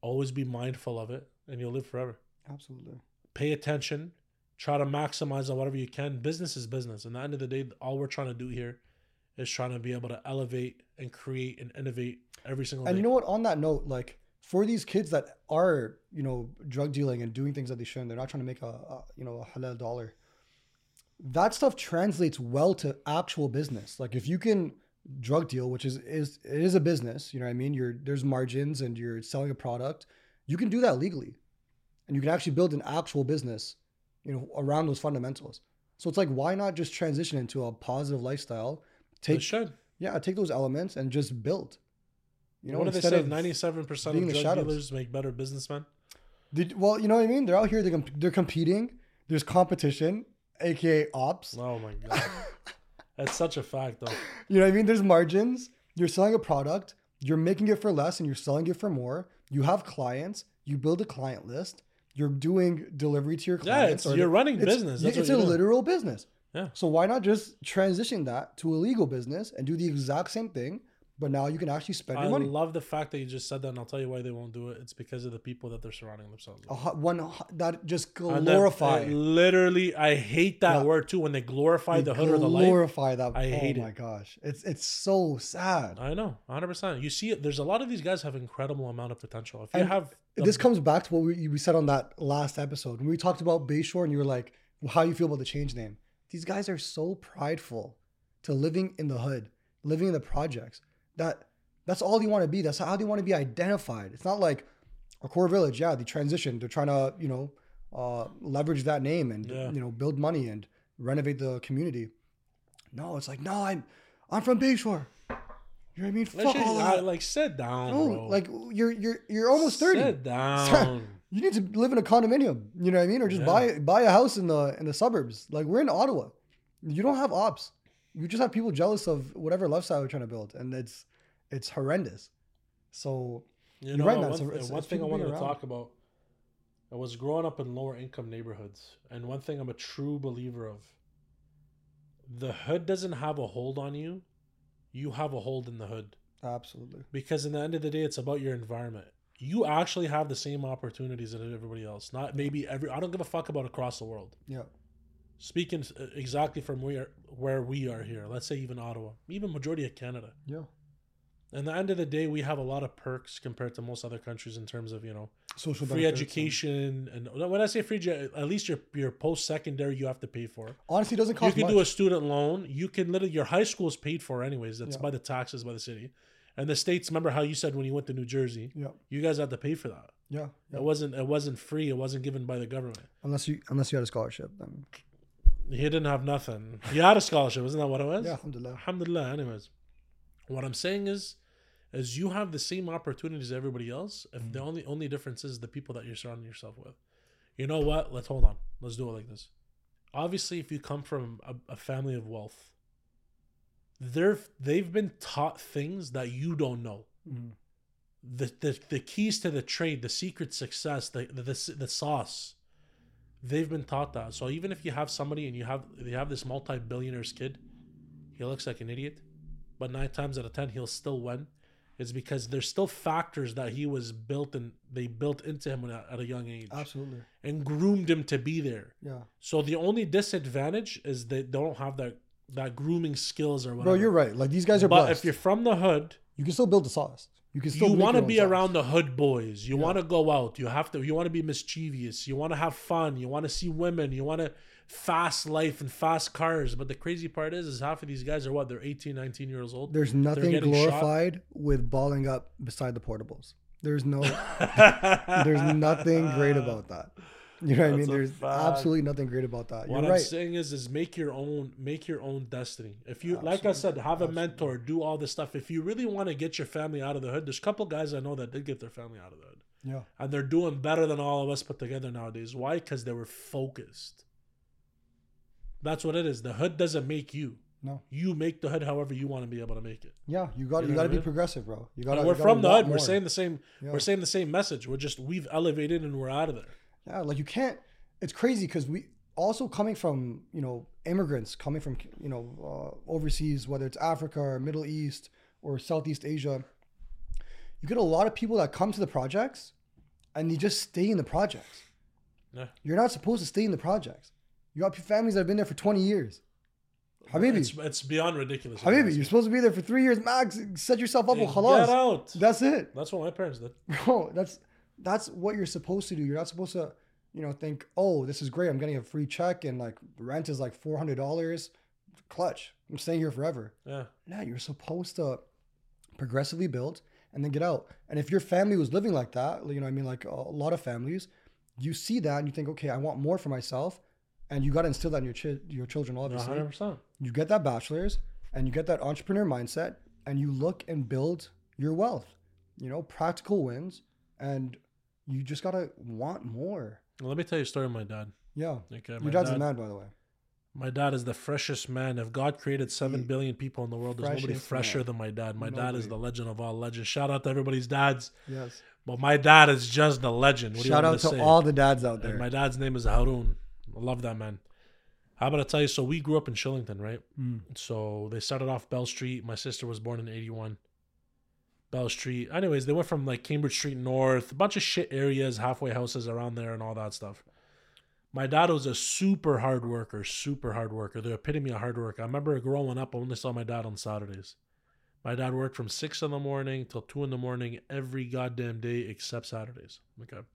Always be mindful of it, and you'll live forever. absolutely. Pay attention. Try to maximize on whatever you can. Business is business. And at the end of the day, all we're trying to do here is trying to be able to elevate and create and innovate every single And day. you know what? On that note, like for these kids that are you know drug dealing and doing things that they shouldn't, they're not trying to make a, a you know a halal dollar. That stuff translates well to actual business. Like if you can drug deal, which is is it is a business, you know what I mean? You're there's margins and you're selling a product. You can do that legally, and you can actually build an actual business, you know, around those fundamentals. So it's like, why not just transition into a positive lifestyle? Take should. yeah, take those elements and just build. You know, what do they instead say? of Ninety-seven percent of drug dealers make better businessmen. Did, well, you know what I mean? They're out here. They're, comp- they're competing. There's competition, aka ops. Oh my god, that's such a fact, though. You know what I mean? There's margins. You're selling a product. You're making it for less, and you're selling it for more. You have clients. You build a client list. You're doing delivery to your Yeah, clients. it's- or you're running it's- business. That's it's a doing. literal business. Yeah. So why not just transition that to a legal business and do the exact same thing, but now you can actually spend your money. I love the fact that you just said that, and I'll tell you why they won't do it. It's because of the people that they're surrounding themselves with. Hu- one that just then, glorify. uh, literally, I hate that Yeah. word too when they glorify They the hood or the life. glorify that. I oh hate it. my gosh, it's it's so sad. I know, hundred percent. You see it. There's a lot of these guys have incredible amount of potential. If you And have this comes back to what we, we said on that last episode when we talked about Bayshore, and you were like, "How you feel about the change name?" These guys are so prideful to living in the hood, living in the projects. That that's all they want to be. That's how they want to be identified. It's not like a core village. Yeah, they transitioned. They're trying to you know uh, leverage that name and Yeah. you know build money and renovate the community. No, it's like no, I'm I'm from Bayshore. You know what I mean? Fuck all that. like sit down, No, bro. like you're you're you're almost thirty. Sit [laughs] down. You need to live in a condominium. You know what I mean, or just Yeah. buy buy a house in the in the suburbs. Like we're in Ottawa. You don't have ops. You just have people jealous of whatever lifestyle you're trying to build, and it's it's horrendous. So You know, right, one, So it's- one it's thing I wanted to talk about. I was growing up in lower income neighborhoods, and one thing I'm a true believer of: the hood doesn't have a hold on you; you have a hold in the hood. absolutely, Because in the end of the day, it's about your environment. You actually have the same opportunities as everybody else. Not maybe every. I don't give a fuck about across the world. yeah, Speaking uh, exactly from where where we are here, let's say even Ottawa, even majority of Canada. yeah. And the end of the day, we have a lot of perks compared to most other countries in terms of you know Social free benefits and- education and when I say free, at least your your post secondary you have to pay for. honestly, it doesn't cost. You can much. do a student loan. You can literally your high school is paid for anyways. That's Yeah. by the taxes by the city, and the states. Remember how you said when you went to New Jersey, yeah, you guys had to pay for that. yeah, yeah. It wasn't it wasn't free. It wasn't given by the government. Unless you unless you had a scholarship, then He didn't have nothing. He had a scholarship, isn't that what it was? yeah, alhamdulillah. Alhamdulillah. Anyways, what I'm saying is, is you have the same opportunities as everybody else. If Mm-hmm. the only only difference is the people that you're surrounding yourself with. You know what? Let's hold on. Let's do it like this. obviously, if you come from a, a family of wealth, they're they've been taught things that you don't know. Mhm. The the, the keys to the trade, the secret success, the, the the the sauce. They've been taught that. So even if you have somebody and you have you have this multi-billionaire's kid, he looks like an idiot, but nine times out of ten he'll still win. It's because there's still factors that he was built and they built into him at, at a young age Absolutely. and groomed him to be there. Yeah. So the only disadvantage is they don't have that that grooming skills or whatever. Bro, you're right. Like these guys are But blessed. if you're from the hood, you can still build the sauce. You can still you want to be sauce. around the hood boys. You Yeah. want to go out. You have to. You want to be mischievous. You want to have fun. You want to see women. You want to fast life and fast cars. But the crazy part is, is half of these guys are what? They're 18, 19 years old. There's nothing getting shot. glorified with balling up beside the portables. There's no [laughs] [laughs] there's nothing great about that. [laughs] You know what I mean? There's fact. absolutely nothing great about that. What You're what I'm saying is, is make your own, make your own destiny. If you, like I said, have a mentor, do all this stuff. If you really want to get your family out of the hood, there's a couple guys I know that did get their family out of the hood, Yeah. and they're doing better than all of us put together nowadays. Why? Because they were focused. That's what it is. The hood doesn't make you. No. You make the hood however you want to be able to make it. Yeah. You got You you, got to I be mean? progressive, bro. You got And to. we're from the hood. We're saying the same. Yeah. We're saying the same message. We're just we've elevated and we're out of there. Yeah, like you can't. It's crazy because we also coming from you know immigrants coming from you know uh, overseas, whether it's Africa or Middle East or Southeast Asia. You get a lot of people that come to the projects, and you just stay in the projects. Yeah. You're not supposed to stay in the projects. You got families that have been there for 20 years. Habibi, It's, it's beyond ridiculous. Habibi, you're supposed to be there for three years max. Set yourself up Hey, with halas. Get out. That's it. That's what my parents did. [laughs] Bro, that's that's what you're supposed to do. You're not supposed to, you know, think, oh, this is great. I'm getting a free check and like rent is like four hundred dollars. Clutch. I'm staying here forever. Yeah. No, you're supposed to progressively build and then get out. And if your family was living like that, you know, what I mean, like a lot of families, you see that and you think, okay, I want more for myself, and you got to instill that in your chi- your children. Obviously, 100%. you get that bachelor's and you get that entrepreneur mindset and you look and build your wealth you know practical wins and you just gotta want more Well, let me tell you a story of my dad. yeah Okay, my your dad's dad, a man by the way My dad is the freshest man. If God created seven He- billion people in the world, there's nobody fresher man. than my dad. My dad is the legend of all legends. Shout out to everybody's dads, yes but my dad is just the legend. What do you shout out to say? all the dads out And there my dad's name is Haroon. I love that man. How about I tell you? So we grew up in Shillington, right? Mm. So they started off Bell Street. My sister was born in '81. Bell Street. Anyways, they went from like Cambridge Street North, a bunch of shit areas, halfway houses around there, and all that stuff. My dad was a super hard worker, super hard worker. The epitome of hard work. I remember growing up, I only saw my dad on Saturdays. My dad worked from six in the morning till two in the morning every goddamn day except Saturdays. Okay.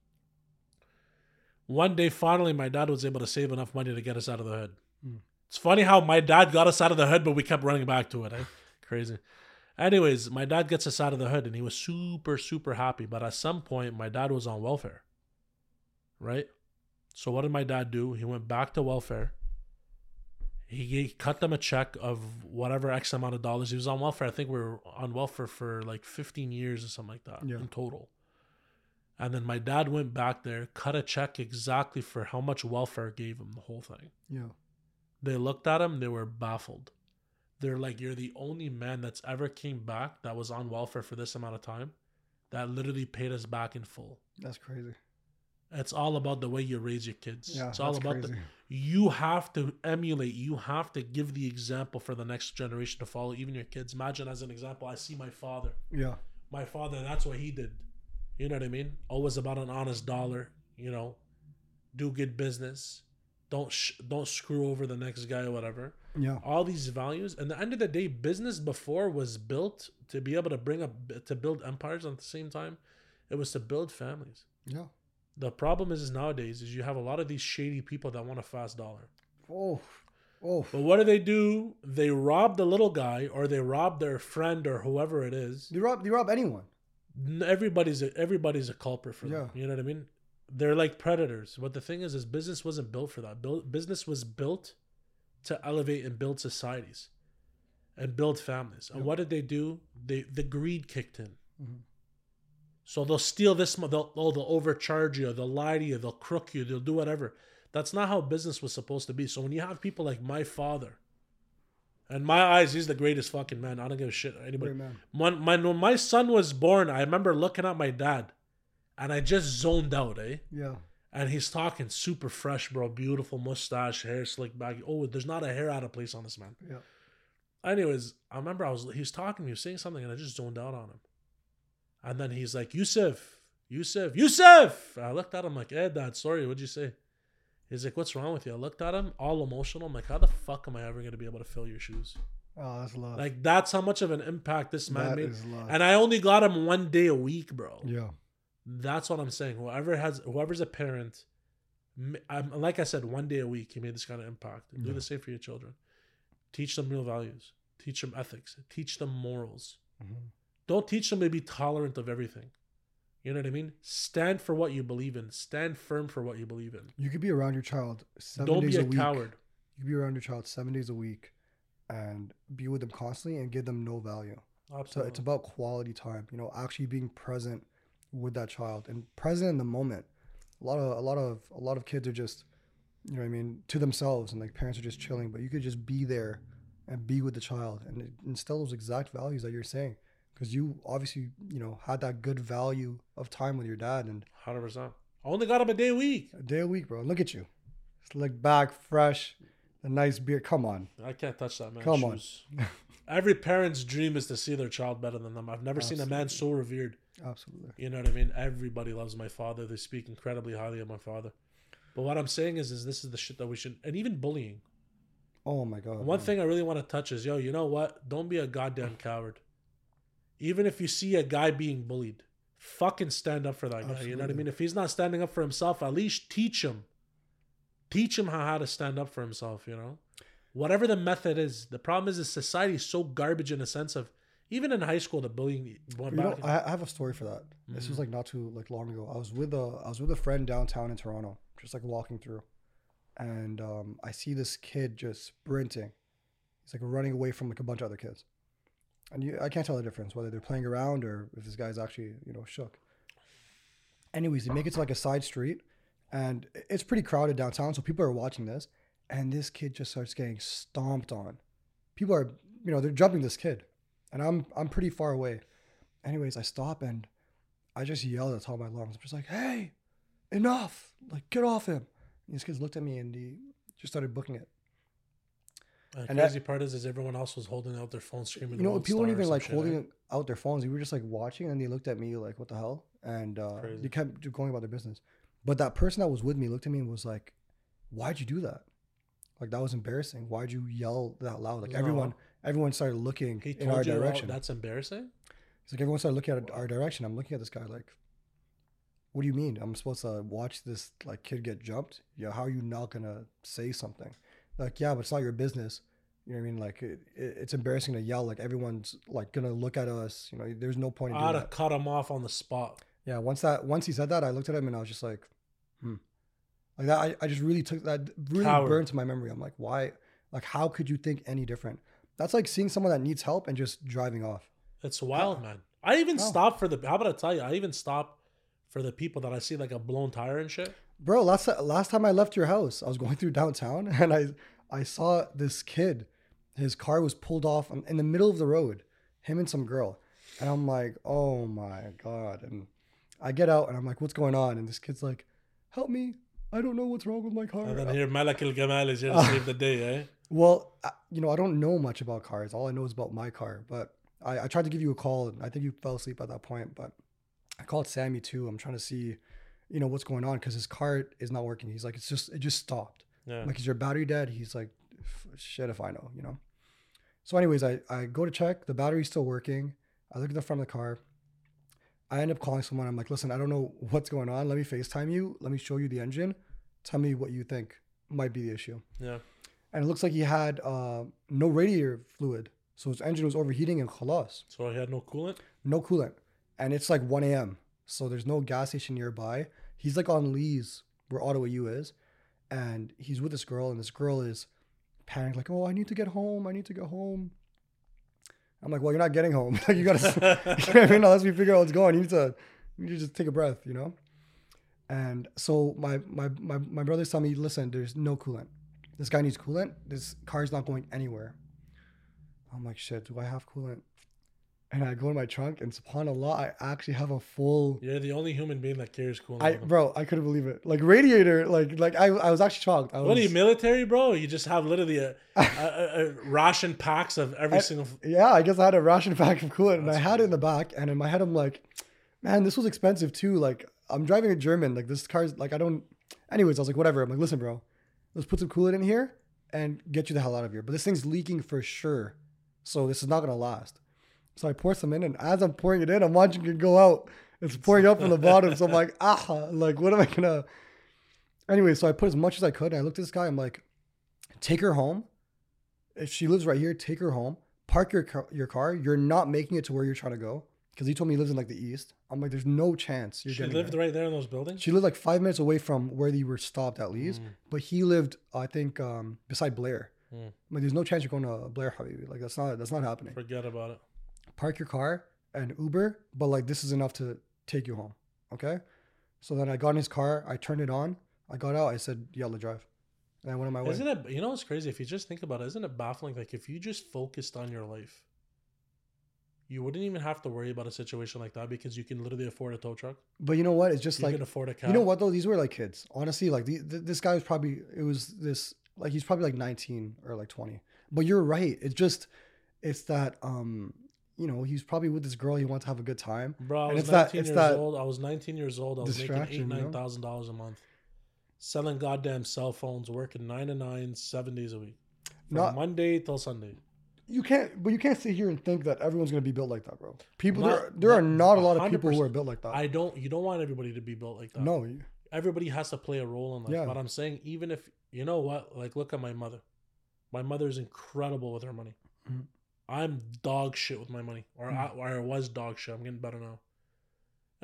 One day, finally, my dad was able to save enough money to get us out of the hood. Mm. It's funny how my dad got us out of the hood, but we kept running back to it. Eh? [laughs] Crazy. Anyways, my dad gets us out of the hood and he was super, super happy. But at some point, my dad was on welfare. Right? So what did my dad do? He went back to welfare. He, he cut them a check of whatever X amount of dollars. He was on welfare. I think we were on welfare for like 15 years or something like that Yeah. in total. And then my dad went back there, cut a check exactly for how much welfare gave him the whole thing. yeah They looked at him, they were baffled. They're like, You're the only man that's ever came back that was on welfare for this amount of time that literally paid us back in full. that's crazy It's all about the way you raise your kids. yeah it's all about crazy. the you have to emulate, you have to give the example for the next generation to follow, even your kids. Imagine as an example, I see my father. yeah My father, that's what he did. You know what I mean? Always about an honest dollar, you know, do good business. Don't sh- don't screw over the next guy or whatever. Yeah. All these values and the end of the day business before was built to be able to bring up to build empires at the same time it was to build families. Yeah. The problem is, is nowadays is you have a lot of these shady people that want a fast dollar. Oh oh. But what do they do? They rob the little guy or they rob their friend or whoever it is. You rob you rob anyone. Everybody's a, everybody's a culprit for them. You know what i mean they're like predators but the thing is is business wasn't built for that business was built to elevate and build societies and build families and Yep. what did they do they the greed kicked in Mhm. so they'll steal this they'll, oh, they'll overcharge you they'll lie to you they'll crook you they'll do whatever That's not how business was supposed to be. So when you have people like my father, and my eyes, he's the greatest fucking man. I don't give a shit anybody. When my when my son was born, I remember looking at my dad, and I just zoned out, eh? Yeah. And he's talking super fresh, bro. Beautiful mustache, hair slicked back. Oh, there's not a hair out of place on this man. Yeah. Anyways, I remember I was he was talking, he was saying something, and I just zoned out on him. And then he's like, Yusuf, Yusuf, Yusuf. I looked at him like, hey, dad, sorry, what'd you say? He's like, what's wrong with you? I looked at him, all emotional. I'm like, how the fuck am I ever gonna be able to fill your shoes? Oh, that's love. Like that's how much of an impact this man That made. is love. And I only got him one day a week, bro. yeah. That's what I'm saying. Whoever has, whoever's a parent, I'm, like I said, one day a week, he made this kind of impact. Do Yeah. the same for your children. Teach them real values. Teach them ethics. Teach them morals. Mhm. Don't teach them to be tolerant of everything. You know what I mean? Stand for what you believe in. Stand firm for what you believe in. You could be around your child 7 Don't days be a, a week. coward. You could be around your child seven days a week, and be with them constantly and give them no value. So Absolutely. it's about quality time. You know, actually being present with that child and present in the moment. A lot of a lot of a lot of kids are just, you know, what I mean, to themselves, and like parents are just chilling. But you could just be there and be with the child and instill those exact values that you're saying, because you obviously you know had that good value of time with your dad and 100%. I only got him a day a week. a day a week, bro. Look at you, slick back, fresh, a nice beard. Come on, I can't touch that man Come on. Every parent's dream is to see their child better than them. I've never seen a man so revered. Absolutely. You know what I mean? Everybody loves my father. They speak incredibly highly of my father. But what I'm saying is, is this is the shit that we should, and even bullying. Oh my god. One man. thing I really want to touch is, yo, you know what? Don't be a goddamn coward. Even if you see a guy being bullied, fucking stand up for that guy. You know what I mean? If he's not standing up for himself, at least teach him. Teach him how, how to stand up for himself, you know? Whatever the method is. The problem is, is society is so garbage in a sense of, even in high school, the bullying You know. I, I have a story for that. This was Mhm. like not too like long ago. I was with a I was with a friend downtown in Toronto, just like walking through, and um, I see this kid just sprinting. He's like running away from like a bunch of other kids, and you, I can't tell the difference whether they're playing around or if this guy's actually you know shook. Anyways, they make it to like a side street, and it's pretty crowded downtown, so people are watching this, and this kid just starts getting stomped on. People are you know they're jumping this kid, and I'm I'm pretty far away. Anyways, I stop and I just yelled at the top of my lungs. I'm just like, hey, enough. Like, get off him. And these kids looked at me and he just started booking it. The and that- crazy part is, is everyone else was holding out their phone screaming. You know, people weren't even like holding out their phones. They were just like watching and they looked at me like, what the hell? And uh, they kept going about their business. But that person that was with me looked at me and was like, why'd you do that? Like, that was embarrassing. Why'd you yell that loud? Like, No. everyone everyone started looking He in our oh, direction. that's embarrassing. It's like everyone started looking at our direction. I'm looking at this guy like, what do you mean? I'm supposed to watch this like kid get jumped? Yeah, how are you not gonna say something? Like, yeah, but it's not your business. You know what I mean? Like, it, it, it's embarrassing to yell. Like, everyone's like gonna look at us. You know, there's no point in I'd doing have that. cut him off on the spot. Yeah, once that once he said that, I looked at him and I was just like, hmm. Like that, I, I just really took that really Coward. burned to my memory. I'm like, why? Like, how could you think any different? That's like seeing someone that needs help and just driving off. It's wild, man. I even How? stop for the. How about I tell you? I even stop for the people that I see like a blown tire and shit. Bro, last last time I left your house, I was going [laughs] through downtown and I I saw this kid. His car was pulled off in the middle of the road, him and some girl. And I'm like, "Oh my god." And I get out and I'm like, "What's going on?" And this kid's like, "Help me. I don't know what's wrong with my car." And then here, Malak El Gamal is here to [laughs] save the day, eh? Well, you know, I don't know much about cars. All I know is about my car. But I, I tried to give you a call, and I think you fell asleep at that point. But I called Sammy too. I'm trying to see, you know, what's going on because his car is not working. He's like, it's just, it just stopped. Yeah. Like, is your battery dead? He's like, shit if I know, you know. So, anyways, I I go to check. The battery's still working. I look at the front of the car. I end up calling someone. I'm like, listen, I don't know what's going on. Let me FaceTime you. Let me show you the engine. Tell me what you think might be the issue yeah. And it looks like he had uh, no radiator fluid. So his engine was overheating and khalas, So he had no coolant. no coolant. And it's like 1 a.m. So there's no gas station nearby. He's like on Lees, where Ottawa U is. And he's with this girl, and this girl is panicked, like, oh, I need to get home. I need to get home. I'm like, well, you're not getting home. [laughs] like, you gotta, [laughs] you know what I mean? Unless we figure out what's going, you need to, you need to just take a breath, you know? And so my my my my brothers tell me, listen, there's no coolant. This guy needs coolant. This car's not going anywhere. I'm like, shit, do I have coolant? And I go in my trunk, and subhanallah, I actually have a full. You're the only human being that carries coolant. I bro, I couldn't believe it. Like radiator, like like I, I was actually shocked. I was, what are you military, bro? You just have literally a, [laughs] a, a, a ration packs of every I- single. Yeah, I guess I had a ration pack of coolant, and I That's had it in the back. And in my head, I'm like, man, this was expensive too. Like I'm driving a German. Like this car's like I don't. Anyways, I was like, whatever. I'm like, listen, bro, let's put some coolant in here and get you the hell out of here. But this thing's leaking for sure, so this is not gonna last. So I pour some in, and as I'm pouring it in, I'm watching it go out. It's pouring up from the bottom. So I'm like, [laughs] ah, like what am I gonna? Anyway, so I put as much as I could. And I looked at this guy. I'm like, take her home. If she lives right here, take her home. Park your car, your car. You're not making it to where you're trying to go because he told me he lives in like the east. I'm like, there's no chance you're She lived there. right there in those buildings. She lived like five minutes away from where they were stopped at least, Mm. but he lived, I think, um, beside Blair. Mm. I'm like, there's no chance you're going to Blair, Habibi. Like that's not that's not happening. Forget about it. Park your car and Uber, but like this is enough to take you home. Okay. So then I got in his car. I turned it on. I got out. I said, "Yalla, drive." And I went on my way. Isn't it? You know what's crazy? If you just think about it, isn't it baffling? Like if you just focused on your life, you wouldn't even have to worry about a situation like that because you can literally afford a tow truck. But you know what? It's just You like can afford a car. You know what though? These were like kids. Honestly, like the, th this guy was probably it was this like he's probably like 19 or like 20. But you're right. It's just it's that um you know he's probably with this girl. He wants to have a good time. Bro, I was it's that- 19 it's years that old. I was 19 years old. I was making eight, know? nine thousand dollars a month, selling goddamn cell phones, working nine to nine, seven days a week, from Not Monday till Sunday. You can't, but you can't sit here and think that everyone's gonna be built like that, bro. People Not- there there are not- not a lot of people who are built like that. I don't. You don't want everybody to be built like that. no, you- everybody has to play a role in life. Yeah. But I'm saying, even if you know what, like, look at my mother. My mother is incredible with her money. Mhm. I'm dog shit with my money, or Mhm. I, or I was dog shit. I'm getting better now.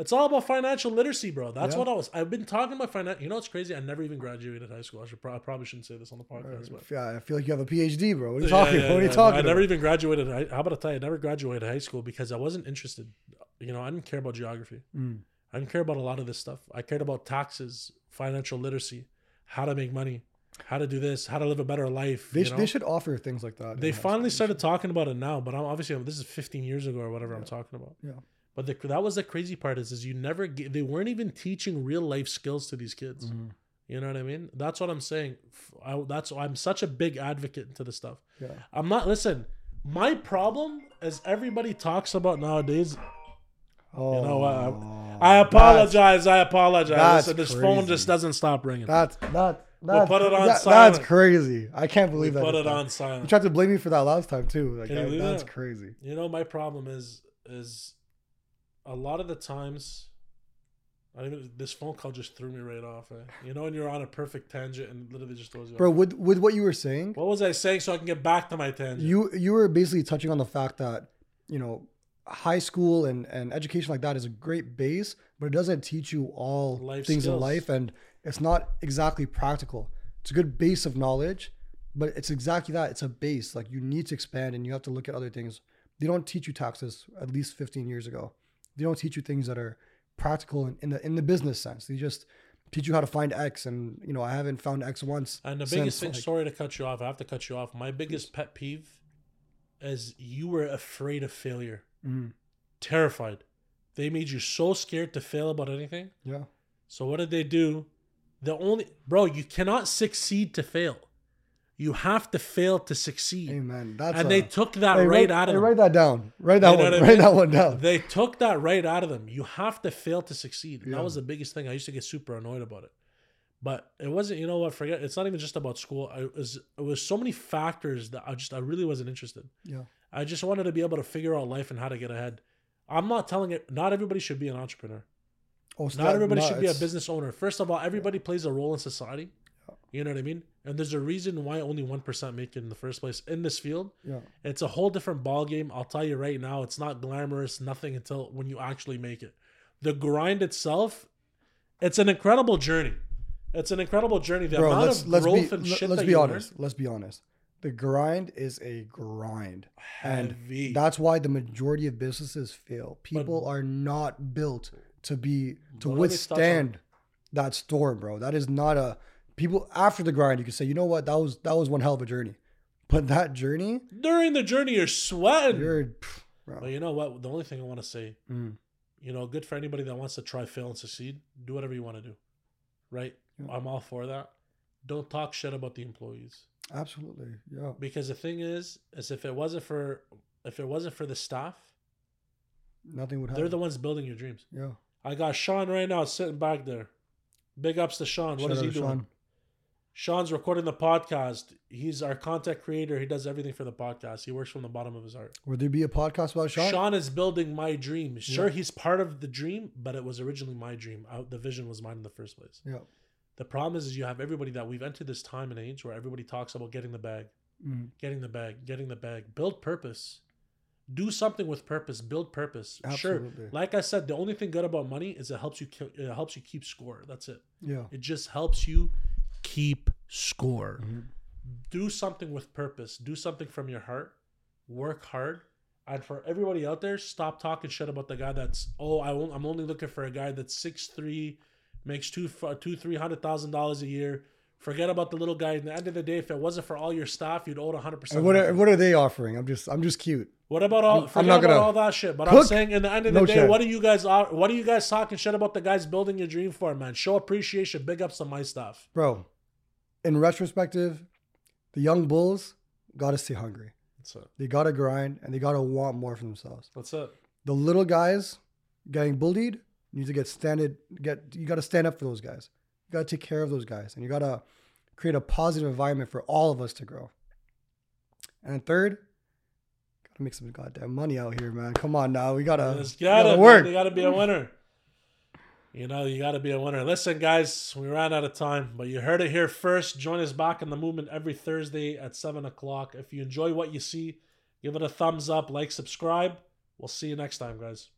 It's all about financial literacy, bro. That's Yeah. what I was. I've been talking about finance. You know what's crazy? I never even graduated high school. I should. Pro- I probably shouldn't say this on the podcast, but yeah, I feel like you have a PhD, bro. What are you Yeah, talking? yeah. What are you talking I about? never even graduated. I, how about I tell you? I never graduated high school because I wasn't interested. You know, I didn't care about geography. Mm. I didn't care about a lot of this stuff. I cared about taxes, financial literacy, how to make money, how to do this, how to live a better life. They, you sh- know? they should offer things like that. They finally started talking about it now, but I'm obviously this is 15 years ago or whatever I'm talking about. Yeah. But the, that was the crazy part is, is you never get, they weren't even teaching real life skills to these kids. Mhm. You know what I mean? That's what I'm saying. I, that's I'm such a big advocate into this stuff. Yeah. I'm not. Listen, my problem is everybody talks about nowadays. Oh, know what? I apologize. I apologize. that's Listen, this phone just doesn't stop ringing. That's that. We'll put it on that- That's crazy. I can't we believe that. put it on You tried to blame me for that last time too. Like you believe that's that? crazy. You know, my problem is is a lot of the times. I even this phone call just threw me right off. Eh? You know, when you're on a perfect tangent and literally just throws you Bro, off. with with what you were saying, What was I saying so I can get back to my tangent? you you were basically touching on the fact that you know high school and and education like that is a great base, but it doesn't teach you all Life things in life, and it's not exactly practical. It's a good base of knowledge, but it's exactly that. It's a base. Like you need to expand, and you have to look at other things. They don't teach you taxes at least 15 years ago. They don't teach you things that are practical in, in the in the business sense. They just teach you how to find X, and you know I haven't found X once. And the since, biggest thing, like- sorry to cut you off. I have to cut you off. My biggest pet peeve is you were afraid of failure, Mhm. terrified. They made you so scared to fail about anything. yeah, So what did they do? The only bro, you cannot succeed to fail. You have to fail to succeed. amen. That's and a- they took that Hey, right write, out of them. write that down. Write that You one. what I Write mean? that one down. They took that right out of them. You have to fail to succeed. Yeah. That was the biggest thing. I used to get super annoyed about it. But it wasn't, you know what, forget it's not even just about school. I it was it was so many factors that I just I really wasn't interested. Yeah. I just wanted to be able to figure out life and how to get ahead. I'm not telling it not everybody should be an entrepreneur. Oh, so Not that- everybody no, should be a business owner. First of all, everybody plays a role in society. You know what I mean? And there's a reason why only one percent make it in the first place in this field. Yeah. It's a whole different ball game. I'll tell you right now, it's not glamorous, nothing until when you actually make it. The grind itself, it's an incredible journey. It's an incredible journey. The Bro, amount let's of let's growth be and shit let's be honest. Let's be honest. The grind is a grind, learn, and that's why the majority of businesses fail. People are not built to be to But let me touch on- withstand that storm, bro. That is not a people after the grind. You can say, you know what, that was that was one hell of a journey. But that journey, During the journey, you're sweating. you're, pff. But you know what? The only thing I want to say, Mm. you know, good for anybody that wants to try, fail, and succeed. Do whatever you want to do, right? Yeah. I'm all for that. Don't talk shit about the employees Absolutely, yeah. because the thing is, is if it wasn't for if it wasn't for the staff, Nothing would happen. they're the ones building your dreams. yeah. I got Sean right now sitting back there. Big ups to Sean. What Shout is out he doing? Sean. Sean's recording the podcast. He's our content creator. He does everything for the podcast. He works from the bottom of his heart. Would there be a podcast about Sean? Sean, is building my dream. Sure, Yeah. he's part of the dream, but it was originally my dream. I, the vision was mine in the first place. Yeah. The problem is, is you have everybody that we've entered this time and age where everybody talks about getting the bag, Mm. getting the bag, getting the bag. Build purpose. Do something with purpose. Build purpose. Absolutely. Sure. Like I said, the only thing good about money is it helps you. It helps you keep score. That's it. Yeah. It just helps you keep score. Mhm. Do something with purpose. Do something from your heart. Work hard. And for everybody out there, stop talking shit about the guy that's oh I won't, I'm only looking for a guy that's six three, makes two two three hundred thousand dollars a year. Forget about the little guy. At the end of the day, if it wasn't for all your staff, you'd owe hundred percent. What are, what are they offering? I'm just I'm just cute. What about all? I'm Forget not gonna all that shit. But I'm saying, in the end of the no day, shit. what are you guys? What are you guys talking shit about the guys building your dream for, man? Show appreciation. Big ups to my stuff. Bro, in retrospective, the young bulls gotta stay hungry. That's it. They gotta grind and they gotta want more for themselves. That's it. The little guys getting bullied need to get standed get you gotta stand up for those guys. You gotta take care of those guys. And you gotta create a positive environment for all of us to grow. And then third, gotta make some goddamn money out here, man. Come on now. We gotta, Just we gotta, gotta work. You gotta be a winner. You know, you gotta be a winner. Listen, guys, we ran out of time, but you heard it here first. Join us back in the movement every Thursday at seven o'clock. If you enjoy what you see, give it a thumbs up, like, subscribe. We'll see you next time, guys.